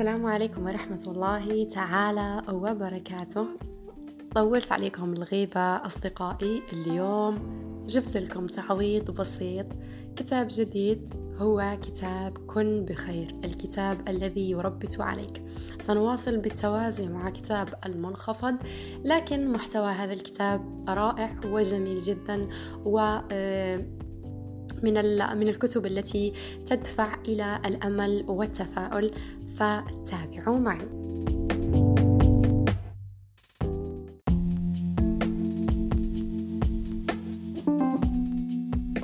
السلام عليكم ورحمة الله تعالى وبركاته. طولت عليكم الغيبة أصدقائي اليوم. جبت لكم تعويض بسيط. كتاب جديد هو كتاب كن بخير الكتاب الذي يربط عليك. سنواصل بالتوازي مع كتاب المنخفض لكن محتوى هذا الكتاب رائع وجميل جدا و آه، من من الكتب التي تدفع إلى الأمل والتفاؤل. فتابعوا معي.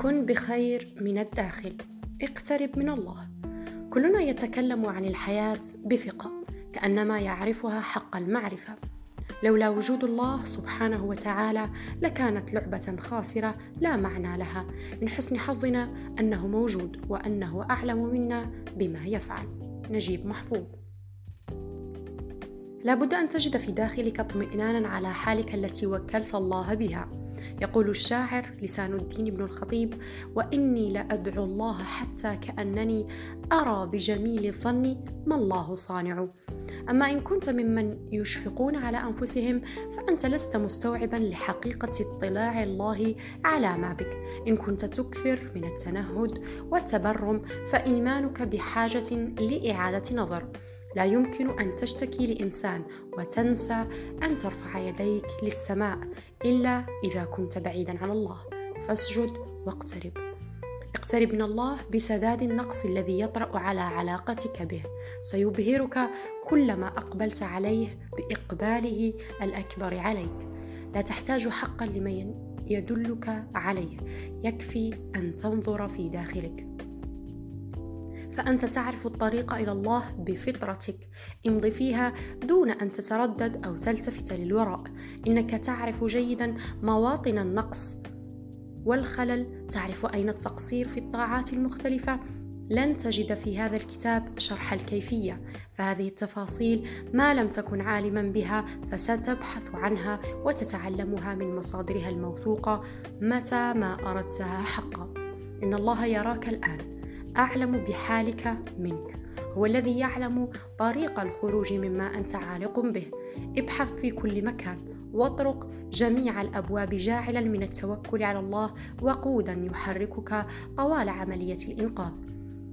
كن بخير من الداخل اقترب من الله. كلنا يتكلم عن الحياة بثقة كأنما يعرفها حق المعرفة. لولا وجود الله سبحانه وتعالى لكانت لعبة خاسرة لا معنى لها من حسن حظنا أنه موجود وأنه أعلم منا بما يفعل. نجيب محفوظ. لابد أن تجد في داخلك اطمئنانا على حالك التي وكلت الله بها. يقول الشاعر لسان الدين بن الخطيب وإني لأدعو الله حتى كأنني أرى بجميل الظن ما الله صانع. أما إن كنت ممن يشفقون على أنفسهم فأنت لست مستوعبا لحقيقة اطلاع الله على ما بك. إن كنت تكثر من التنهد والتبرم فإيمانك بحاجة لإعادة نظر. لا يمكن أن تشتكي لإنسان وتنسى أن ترفع يديك للسماء إلا إذا كنت بعيدا عن الله. فاسجد واقترب. اقترب من الله بسداد النقص الذي يطرأ على علاقتك به. سيبهرك كلما أقبلت عليه بإقباله الأكبر عليك. لا تحتاج حقا لمن يدلك عليه. يكفي أن تنظر في داخلك. فأنت تعرف الطريق إلى الله بفطرتك. امض فيها دون أن تتردد أو تلتفت للوراء. إنك تعرف جيدا مواطن النقص والخلل. تعرف أين التقصير في الطاعات المختلفة؟ لن تجد في هذا الكتاب شرح الكيفية فهذه التفاصيل ما لم تكن عالما بها فستبحث عنها وتتعلمها من مصادرها الموثوقة متى ما أردتها حقا. إن الله يراك الآن. أعلم بحالك منك. هو الذي يعلم طريق الخروج مما أنت عالق به. ابحث في كل مكان. واطرق جميع الأبواب جاعلا من التوكل على الله وقودا يحركك طوال عملية الإنقاذ.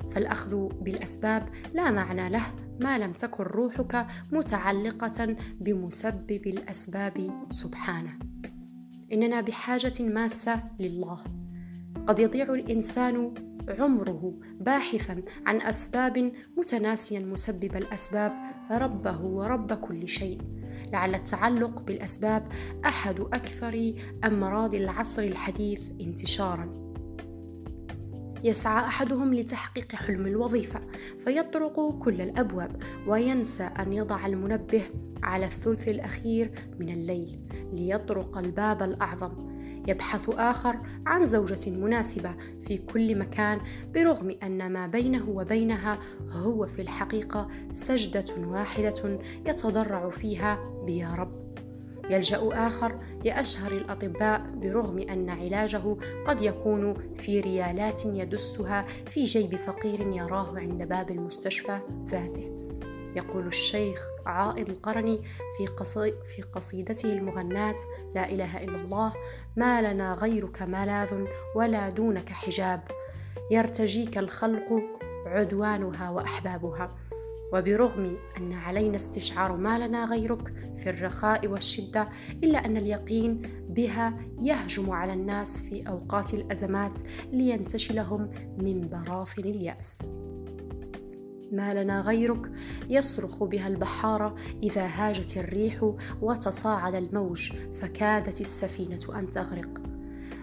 فالأخذ بالأسباب لا معنى له ما لم تكن روحك متعلقة بمسبب الأسباب سبحانه. إننا بحاجة ماسة لله. قد يضيع الإنسان عمره باحثا عن أسباب متناسيا مسبب الأسباب ربه ورب كل شيء. لعل التعلق بالأسباب أحد أكثر أمراض العصر الحديث انتشارا. يسعى أحدهم لتحقيق حلم الوظيفة فيطرق كل الأبواب وينسى أن يضع المنبه على الثلث الأخير من الليل ليطرق الباب الأعظم. يبحث آخر عن زوجة مناسبة في كل مكان برغم أن ما بينه وبينها هو في الحقيقة سجدة واحدة يتضرع فيها بيا رب. يلجأ آخر لأشهر الأطباء برغم أن علاجه قد يكون في ريالات يدسها في جيب فقير يراه عند باب المستشفى ذاته. يقول الشيخ عائض القرني في, قصي في قصيدته المغناة لا إله إلا الله ما لنا غيرك ملاذ ولا دونك حجاب يرتجيك الخلق عدوانها وأحبابها وبرغم أن علينا استشعار ما لنا غيرك في الرخاء والشدة إلا أن اليقين بها يهجم على الناس في أوقات الأزمات لينتشلهم من براثن اليأس. ما لنا غيرك. يصرخ بها البحاره إذا هاجت الريح وتصاعد الموج فكادت السفينة أن تغرق.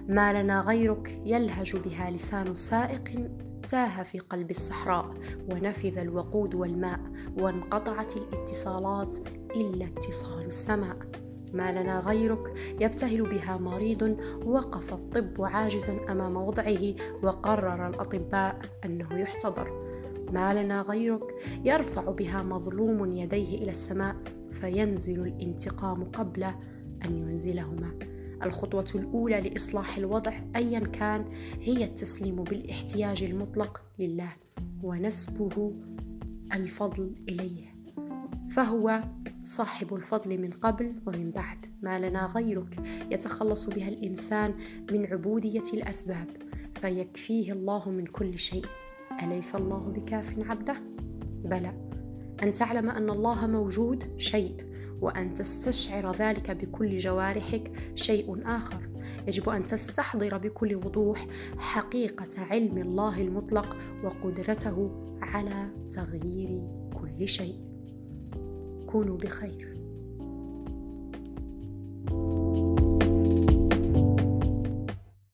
ما لنا غيرك يلهج بها لسان سائق تاه في قلب الصحراء ونفذ الوقود والماء وانقطعت الاتصالات إلا اتصال السماء. ما لنا غيرك يبتهل بها مريض وقف الطب عاجزا أمام وضعه وقرر الأطباء أنه يحتضر. ما لنا غيرك. يرفع بها مظلوم يديه إلى السماء فينزل الانتقام قبل أن ينزلهما. الخطوة الأولى لإصلاح الوضع ايا كان هي التسليم بالاحتياج المطلق لله ونسبه الفضل إليه. فهو صاحب الفضل من قبل ومن بعد. ما لنا غيرك. يتخلص بها الإنسان من عبودية الأسباب فيكفيه الله من كل شيء. أليس الله بكاف عبده؟ بلى. أن تعلم أن الله موجود شيء وأن تستشعر ذلك بكل جوارحك شيء آخر. يجب أن تستحضر بكل وضوح حقيقة علم الله المطلق وقدرته على تغيير كل شيء. كونوا بخير.